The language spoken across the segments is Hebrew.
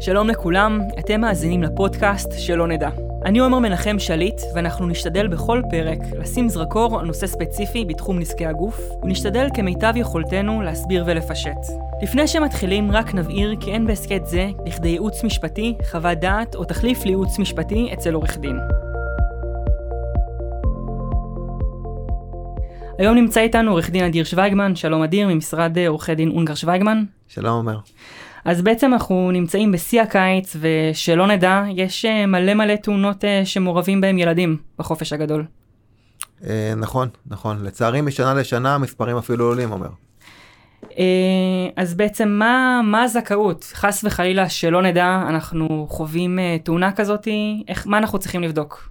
שלום לכולם, אתם מאזינים לפודקאסט שלא נדע. אני עומר מנחם שליט, ואנחנו נשתדל בכל פרק לשים זרקור על נושא ספציפי בתחום נזקי הגוף, ונשתדל כמיטב יכולתנו להסביר ולפשט. לפני שמתחילים, רק נבהיר כי אין בהסכת זה לכדי ייעוץ משפטי, חוות דעת או תחליף לייעוץ משפטי אצל עורך דין. היום נמצא איתנו עורך דין אדיר שוויגמן, שלום אדיר, ממשרד עורכי דין אונגר שוויגמן. שלום עומר. אז בעצם אנחנו נמצאים בשיא הקיץ, ושלא נדע, יש אה, מלא מלא תאונות אה, שמעורבים בהם ילדים בחופש הגדול. אה, נכון, נכון. לצערי משנה לשנה המספרים אפילו עולים, אומר. אז בעצם מה, מה הזכאות? חס וחלילה שלא נדע, אנחנו חווים תאונה כזאת, איך, מה אנחנו צריכים לבדוק?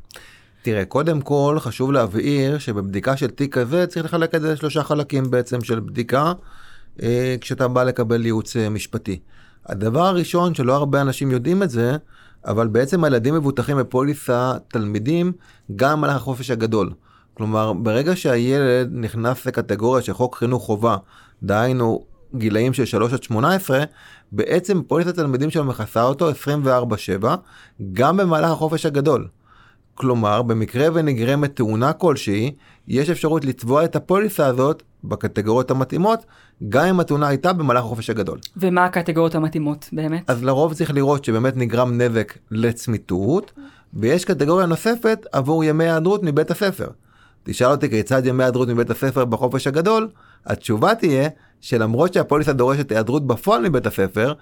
תראה, קודם כל חשוב להבהיר שבבדיקה של תיק כזה צריך לחלק את זה לשלושה חלקים בעצם של בדיקה, כשאתה בא לקבל ייעוץ משפטי. הדבר הראשון, שלא הרבה אנשים יודעים את זה, אבל בעצם הילדים מבוטחים בפוליסה תלמידים גם במהלך החופש הגדול. כלומר, ברגע שהילד נכנס לקטגוריה של חוק חינוך חובה, דהיינו גילאים של 3 עד 18, בעצם פוליסת התלמידים שלו מכסה אותו 24/7, גם במהלך החופש הגדול. כלומר, במקרה ונגרמת תאונה כלשהי, יש אפשרות לתבוע את הפוליסה הזאת בקטגוריות המתאימות, גם אם התאונה הייתה במהלך החופש הגדול. ומה הקטגוריות המתאימות באמת? אז לרוב צריך לראות שבאמת נגרם נזק לצמיתות, ויש קטגוריה נוספת עבור ימי היעדרות מבית הספר. תשאל אותי כיצד ימי היעדרות מבית הספר בחופש הגדול, התשובה תהיה שלמרות שהפוליסה דורשת היעדרות בפועל מבית הספר,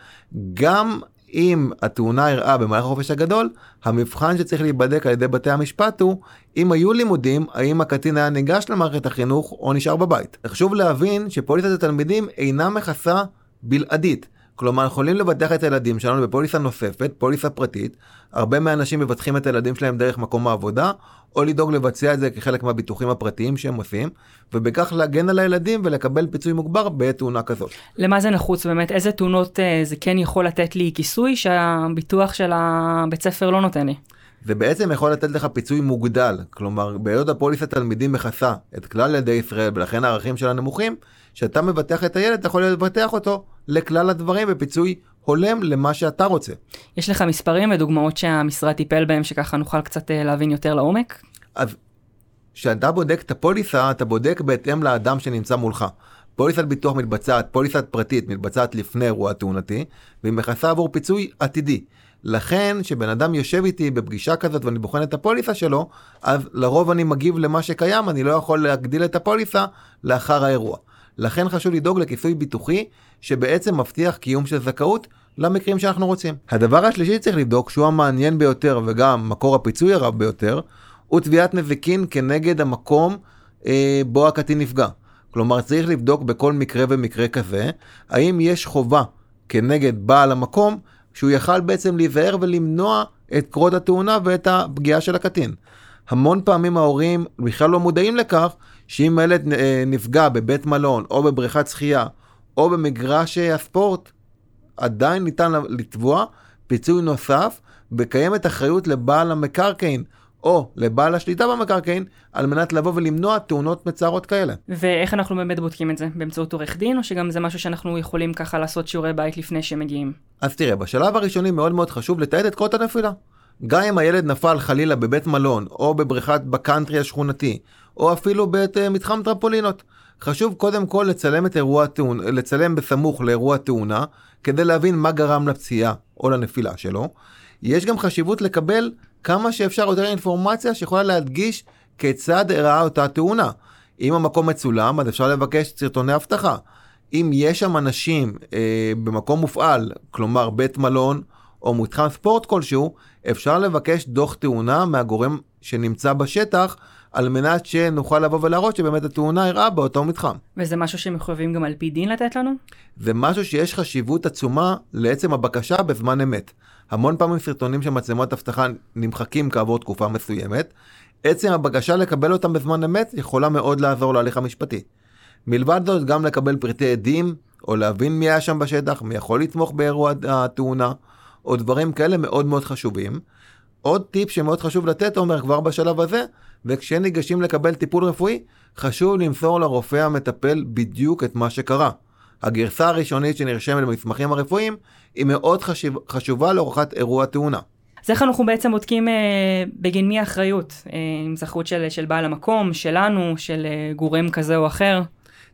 גם אם התאונה אירעה במהלך החופש הגדול, המבחן שצריך להיבדק על ידי בתי המשפט הוא אם היו לימודים, האם הקטין היה ניגש למערכת החינוך או נשאר בבית. חשוב להבין שפוליסת התלמידים אינה מכסה בלעדית. כלומר, אנחנו יכולים לבטח את הילדים שלנו בפוליסה נוספת, פוליסה פרטית. הרבה מהאנשים מבטחים את הילדים שלהם דרך מקום העבודה, או לדאוג לבצע את זה כחלק מהביטוחים הפרטיים שהם עושים, ובכך להגן על הילדים ולקבל פיצוי מוגבר בעת תאונה כזאת. למה זה נחוץ באמת? איזה תאונות אה, זה כן יכול לתת לי כיסוי שהביטוח של הבית ספר לא נותן לי? זה בעצם יכול לתת לך פיצוי מוגדל, כלומר, בהיות הפוליסת תלמידים מכסה את כלל ילדי ישראל ולכן הערכים שלה נמוכים, כשאתה מבטח את הילד, אתה יכול לבטח אותו לכלל הדברים בפיצוי הולם למה שאתה רוצה. יש לך מספרים ודוגמאות שהמשרד טיפל בהם, שככה נוכל קצת אה, להבין יותר לעומק? אז כשאתה בודק את הפוליסה, אתה בודק בהתאם לאדם שנמצא מולך. פוליסת ביטוח מתבצעת, פוליסת פרטית מתבצעת לפני אירוע תאונתי, והיא מכסה עבור פיצוי עתידי. לכן, כשבן אדם יושב איתי בפגישה כזאת ואני בוחן את הפוליסה שלו, אז לרוב אני מגיב למה שקיים, אני לא יכול להגדיל את הפוליסה לאחר האירוע. לכן חשוב לדאוג לכיסוי ביטוחי, שבעצם מבטיח קיום של זכאות למקרים שאנחנו רוצים. הדבר השלישי צריך לבדוק, שהוא המעניין ביותר וגם מקור הפיצוי הרב ביותר, הוא תביעת נזיקין כנגד המקום אה, בו הקטין נפגע. כלומר, צריך לבדוק בכל מקרה ומקרה כזה, האם יש חובה כנגד בעל המקום, שהוא יכל בעצם להיזהר ולמנוע את קרות התאונה ואת הפגיעה של הקטין. המון פעמים ההורים בכלל לא מודעים לכך שאם ילד אה, נפגע בבית מלון או בבריכת שחייה או במגרש הספורט, עדיין ניתן לתבוע פיצוי נוסף וקיימת אחריות לבעל המקרקעין או לבעל השליטה במקרקעין על מנת לבוא ולמנוע תאונות מצערות כאלה. ואיך אנחנו באמת בודקים את זה? באמצעות עורך דין, או שגם זה משהו שאנחנו יכולים ככה לעשות שיעורי בית לפני שמגיעים? אז תראה, בשלב הראשוני מאוד מאוד חשוב לתעד את קרות הנפילה. גם אם הילד נפל חלילה בבית מלון, או בבריכת בקאנטרי השכונתי, או אפילו בית uh, מתחם טרמפולינות. חשוב קודם כל לצלם את אירוע התאונה, לצלם בסמוך לאירוע תאונה, כדי להבין מה גרם לפציעה או לנפילה שלו. יש גם חשיבות לקבל כמה שאפשר יותר אינפורמציה שיכולה להדגיש כיצד אירעה אותה תאונה. אם המקום מצולם, אז אפשר לבקש סרטוני אבטחה. אם יש שם אנשים אה, במקום מופעל, כלומר בית מלון או מתחם ספורט כלשהו, אפשר לבקש דוח תאונה מהגורם שנמצא בשטח, על מנת שנוכל לבוא ולהראות שבאמת התאונה אירעה באותו מתחם. וזה משהו שמחויבים גם על פי דין לתת לנו? זה משהו שיש חשיבות עצומה לעצם הבקשה בזמן אמת. המון פעמים סרטונים של מצלמות אבטחה נמחקים כעבור תקופה מסוימת. עצם הבקשה לקבל אותם בזמן אמת יכולה מאוד לעזור להליך המשפטי. מלבד זאת גם לקבל פרטי עדים, או להבין מי היה שם בשטח, מי יכול לתמוך באירוע התאונה, או דברים כאלה מאוד מאוד חשובים. עוד טיפ שמאוד חשוב לתת, אומר, כבר בשלב הזה, וכשניגשים לקבל טיפול רפואי, חשוב למסור לרופא המטפל בדיוק את מה שקרה. הגרסה הראשונית שנרשמת במסמכים הרפואיים היא מאוד חשיב, חשובה להוכחת אירוע תאונה. אז איך אנחנו בעצם בודקים אה, בגין מי האחריות? אה, אם זו אחריות של, של בעל המקום, שלנו, של אה, גורם כזה או אחר?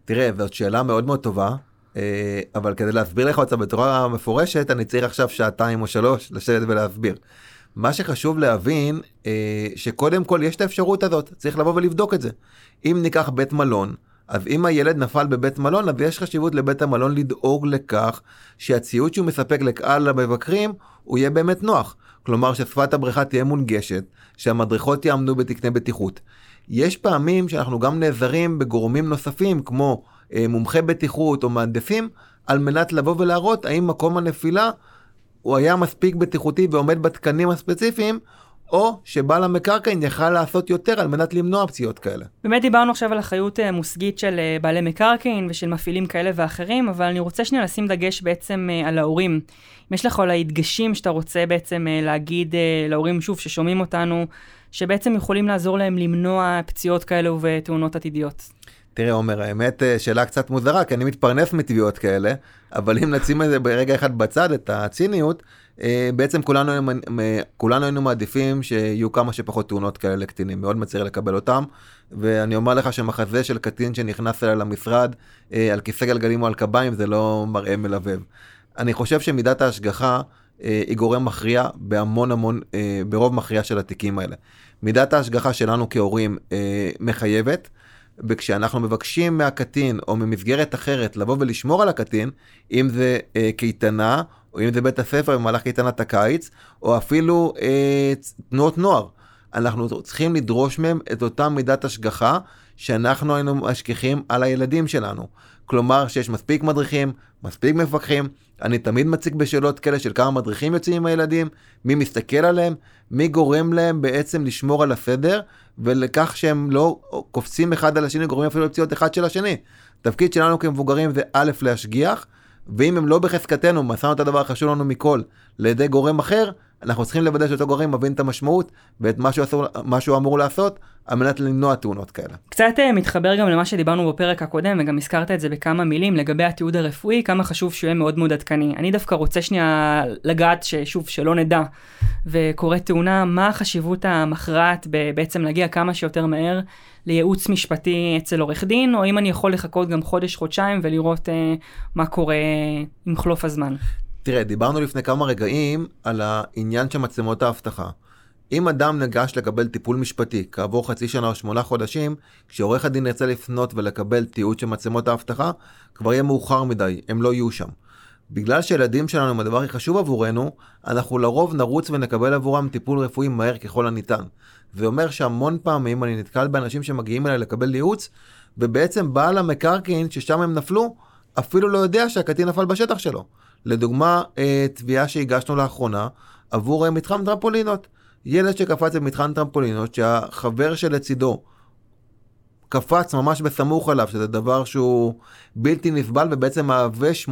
תראה, זאת שאלה מאוד מאוד טובה, אה, אבל כדי להסביר לך אותה בצורה מפורשת, אני צריך עכשיו שעתיים או שלוש לשבת ולהסביר. מה שחשוב להבין, אה, שקודם כל יש את האפשרות הזאת, צריך לבוא ולבדוק את זה. אם ניקח בית מלון, אז אם הילד נפל בבית מלון, אז יש חשיבות לבית המלון לדאוג לכך שהציוד שהוא מספק לקהל המבקרים, הוא יהיה באמת נוח. כלומר ששפת הבריכה תהיה מונגשת, שהמדריכות יעמדו בתקני בטיחות. יש פעמים שאנחנו גם נעזרים בגורמים נוספים, כמו אה, מומחי בטיחות או מהנדסים, על מנת לבוא ולהראות האם מקום הנפילה הוא היה מספיק בטיחותי ועומד בתקנים הספציפיים, או שבעל המקרקעין יכל לעשות יותר על מנת למנוע פציעות כאלה. באמת דיברנו עכשיו על אחריות אה, מושגית של אה, בעלי מקרקעין ושל מפעילים כאלה ואחרים, אבל אני רוצה שנייה לשים דגש בעצם אה, על ההורים. אם יש לך אולי דגשים שאתה רוצה בעצם להגיד להורים, שוב, ששומעים אותנו, שבעצם יכולים לעזור להם למנוע פציעות כאלו ותאונות עתידיות. תראה עומר, האמת שאלה קצת מוזרה, כי אני מתפרנס מתביעות כאלה, אבל אם נשים את זה ברגע אחד בצד, את הציניות, אה, בעצם כולנו, כולנו היינו מעדיפים שיהיו כמה שפחות תאונות כאלה לקטינים, מאוד מצער לקבל אותם, ואני אומר לך שמחזה של קטין שנכנס אליי למשרד אה, על כיסא גלגלים או על קביים זה לא מראה מלבב. אני חושב שמידת ההשגחה אה, היא גורם מכריע בהמון המון, ברוב מכריע של התיקים האלה. מידת ההשגחה שלנו כהורים מחייבת. וכשאנחנו מבקשים מהקטין או ממסגרת אחרת לבוא ולשמור על הקטין, אם זה אה, קייטנה, או אם זה בית הספר במהלך קייטנת הקיץ, או אפילו אה, תנועות נוער, אנחנו צריכים לדרוש מהם את אותה מידת השגחה שאנחנו היינו משגיחים על הילדים שלנו. כלומר שיש מספיק מדריכים, מספיק מפקחים, אני תמיד מציג בשאלות כאלה של כמה מדריכים יוצאים עם הילדים, מי מסתכל עליהם, מי גורם להם בעצם לשמור על הסדר, ולכך שהם לא קופצים אחד על השני, גורמים אפילו לפציעות אחד של השני. תפקיד שלנו כמבוגרים זה א', להשגיח, ואם הם לא בחזקתנו, מסרנו את הדבר החשוב לנו מכל לידי גורם אחר, אנחנו צריכים לוודא שאותו גורם מבין את המשמעות ואת מה שהוא, אסור, מה שהוא אמור לעשות על מנת למנוע תאונות כאלה. קצת uh, מתחבר גם למה שדיברנו בפרק הקודם וגם הזכרת את זה בכמה מילים לגבי התיעוד הרפואי, כמה חשוב שהוא יהיה מאוד מאוד עדכני. אני דווקא רוצה שנייה לגעת ששוב שלא נדע וקורית תאונה, מה החשיבות המכרעת בעצם להגיע כמה שיותר מהר לייעוץ משפטי אצל עורך דין, או אם אני יכול לחכות גם חודש, חודשיים ולראות uh, מה קורה עם חלוף הזמן. תראה, דיברנו לפני כמה רגעים על העניין של מצלמות האבטחה. אם אדם ניגש לקבל טיפול משפטי כעבור חצי שנה או שמונה חודשים, כשעורך הדין ירצה לפנות ולקבל תיעוד של מצלמות האבטחה, כבר יהיה מאוחר מדי, הם לא יהיו שם. בגלל שילדים שלנו הם הדבר הכי חשוב עבורנו, אנחנו לרוב נרוץ ונקבל עבורם טיפול רפואי מהר ככל הניתן. זה אומר שהמון פעמים אני נתקל באנשים שמגיעים אליי לקבל ייעוץ, ובעצם בעל המקרקעין ששם הם נפלו, אפילו לא יודע שהקטין נפל בשטח שלו. לדוגמה, אה, תביעה שהגשנו לאחרונה עבור אה, מתחם טרמפולינות. ילד שקפץ במתחם טרמפולינות, שהחבר שלצידו קפץ ממש בסמוך אליו, שזה דבר שהוא בלתי נסבל ובעצם מהווה 80%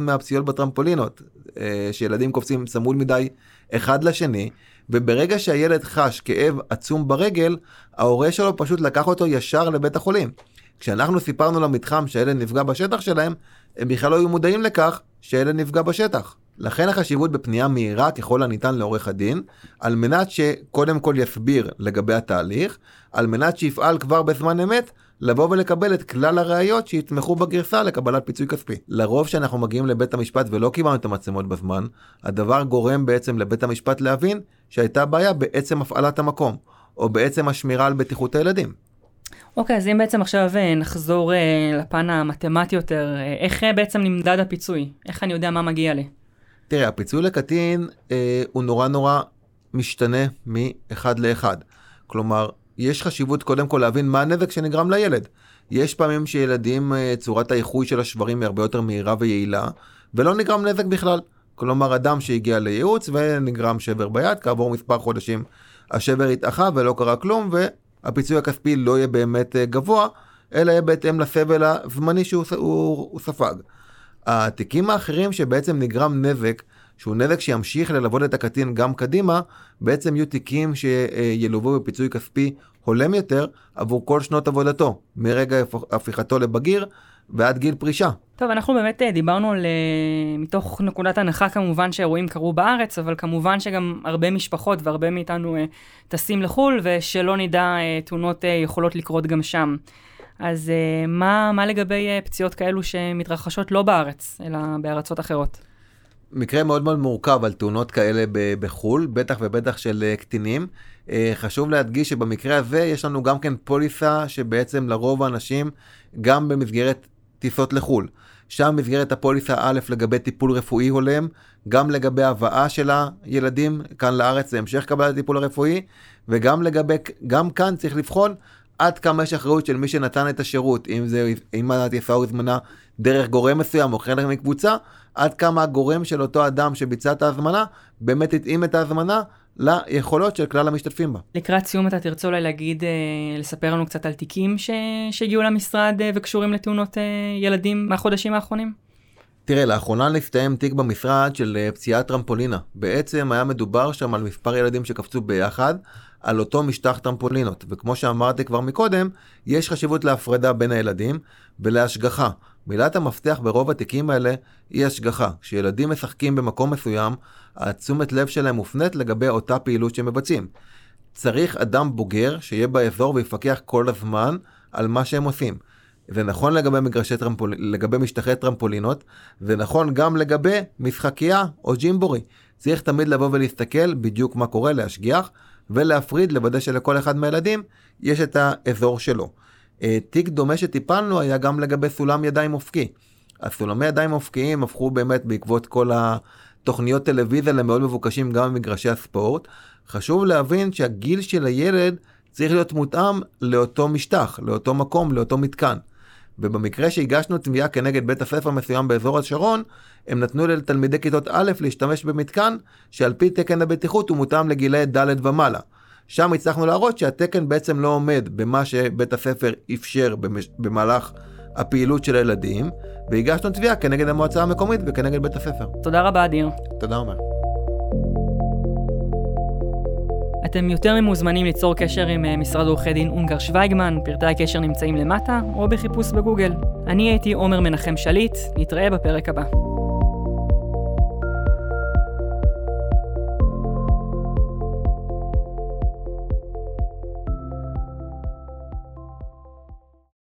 מהפציעות בטרמפולינות. אה, שילדים קופצים צמוד מדי אחד לשני, וברגע שהילד חש כאב עצום ברגל, ההורה שלו פשוט לקח אותו ישר לבית החולים. כשאנחנו סיפרנו למתחם שהילד נפגע בשטח שלהם, הם בכלל לא היו מודעים לכך שהילד נפגע בשטח. לכן החשיבות בפנייה מהירה ככל הניתן לעורך הדין, על מנת שקודם כל יסביר לגבי התהליך, על מנת שיפעל כבר בזמן אמת לבוא ולקבל את כלל הראיות שיתמכו בגרסה לקבלת פיצוי כספי. לרוב כשאנחנו מגיעים לבית המשפט ולא קיבלנו את המצלמות בזמן, הדבר גורם בעצם לבית המשפט להבין שהייתה בעיה בעצם הפעלת המקום, או בעצם השמירה על בטיחות הילדים. אוקיי, okay, אז אם בעצם עכשיו אה, נחזור uh, לפן המתמטי יותר, uh, איך בעצם נמדד הפיצוי? איך אני יודע מה מגיע לי? תראה, הפיצוי לקטין uh, הוא נורא נורא משתנה מאחד לאחד. כלומר, יש חשיבות קודם כל להבין מה הנזק שנגרם לילד. יש פעמים שילדים, צורת האיחוי של השברים היא הרבה יותר מהירה ויעילה, ולא נגרם נזק בכלל. כלומר, אדם שהגיע לייעוץ ונגרם שבר ביד, כעבור מספר חודשים השבר התאחה ולא קרה כלום, ו... הפיצוי הכספי לא יהיה באמת אה, גבוה, אלא יהיה בהתאם לסבל הזמני שהוא הוא, הוא ספג. התיקים האחרים שבעצם נגרם נזק, שהוא נזק שימשיך ללוות את הקטין גם קדימה, בעצם יהיו תיקים שילוו בפיצוי כספי הולם יותר עבור כל שנות עבודתו, מרגע הפיכתו לבגיר ועד גיל פרישה. טוב, אנחנו באמת אה, דיברנו על, אה, מתוך נקודת הנחה כמובן שאירועים קרו בארץ, אבל כמובן שגם הרבה משפחות והרבה מאיתנו טסים לחו"ל, ושלא נדע, תאונות יכולות לקרות גם שם. אז מה, מה לגבי פציעות כאלו שמתרחשות לא בארץ, אלא בארצות אחרות? מקרה מאוד מאוד מורכב על תאונות כאלה בחו"ל, בטח ובטח של קטינים. חשוב להדגיש שבמקרה הזה יש לנו גם כן פוליסה שבעצם לרוב האנשים, גם במסגרת טיסות לחו"ל. שם מסגרת הפוליסה א' לגבי טיפול רפואי הולם, גם לגבי הבאה של הילדים כאן לארץ להמשך קבלת הטיפול הרפואי, וגם לגבי, גם כאן צריך לבחון עד כמה יש אחריות של מי שנתן את השירות, אם זה, אם הטיסה הוזמנה דרך גורם מסוים או חלק מקבוצה, עד כמה הגורם של אותו אדם שביצע את ההזמנה באמת התאים את ההזמנה ליכולות של כלל המשתתפים בה. לקראת סיום אתה תרצה אולי להגיד, אה, לספר לנו קצת על תיקים ש... שהגיעו למשרד אה, וקשורים לתאונות אה, ילדים מהחודשים האחרונים? תראה, לאחרונה נסתיים תיק במשרד של פציעת טרמפולינה. בעצם היה מדובר שם על מספר ילדים שקפצו ביחד על אותו משטח טרמפולינות. וכמו שאמרתי כבר מקודם, יש חשיבות להפרדה בין הילדים ולהשגחה. מילת המפתח ברוב התיקים האלה היא השגחה. כשילדים משחקים במקום מסוים, התשומת לב שלהם מופנית לגבי אותה פעילות שהם מבצעים. צריך אדם בוגר שיהיה באזור ויפקח כל הזמן על מה שהם עושים. זה נכון לגבי טרמפול... לגבי משטחי טרמפולינות, זה נכון גם לגבי משחקייה או ג'ימבורי. צריך תמיד לבוא ולהסתכל בדיוק מה קורה, להשגיח ולהפריד, לוודא שלכל אחד מהילדים יש את האזור שלו. אה, תיק דומה שטיפלנו היה גם לגבי סולם ידיים אופקי. הסולמי ידיים אופקיים הפכו באמת בעקבות כל התוכניות טלוויזיה למאוד מבוקשים גם במגרשי הספורט. חשוב להבין שהגיל של הילד צריך להיות מותאם לאותו משטח, לאותו מקום, לאותו מתקן. ובמקרה שהגשנו תביעה כנגד בית הספר מסוים באזור השרון, הם נתנו לתלמידי כיתות א' להשתמש במתקן שעל פי תקן הבטיחות הוא מותאם לגילאי ד' ומעלה. שם הצלחנו להראות שהתקן בעצם לא עומד במה שבית הספר אפשר במש... במהלך הפעילות של הילדים, והגשנו תביעה כנגד המועצה המקומית וכנגד בית הספר. תודה רבה, אדיר. תודה רבה. אתם יותר ממוזמנים ליצור קשר עם אה, משרד עורכי דין אונגר שוויגמן, פרטי הקשר נמצאים למטה, או בחיפוש בגוגל. אני הייתי עומר מנחם שליט, נתראה בפרק הבא.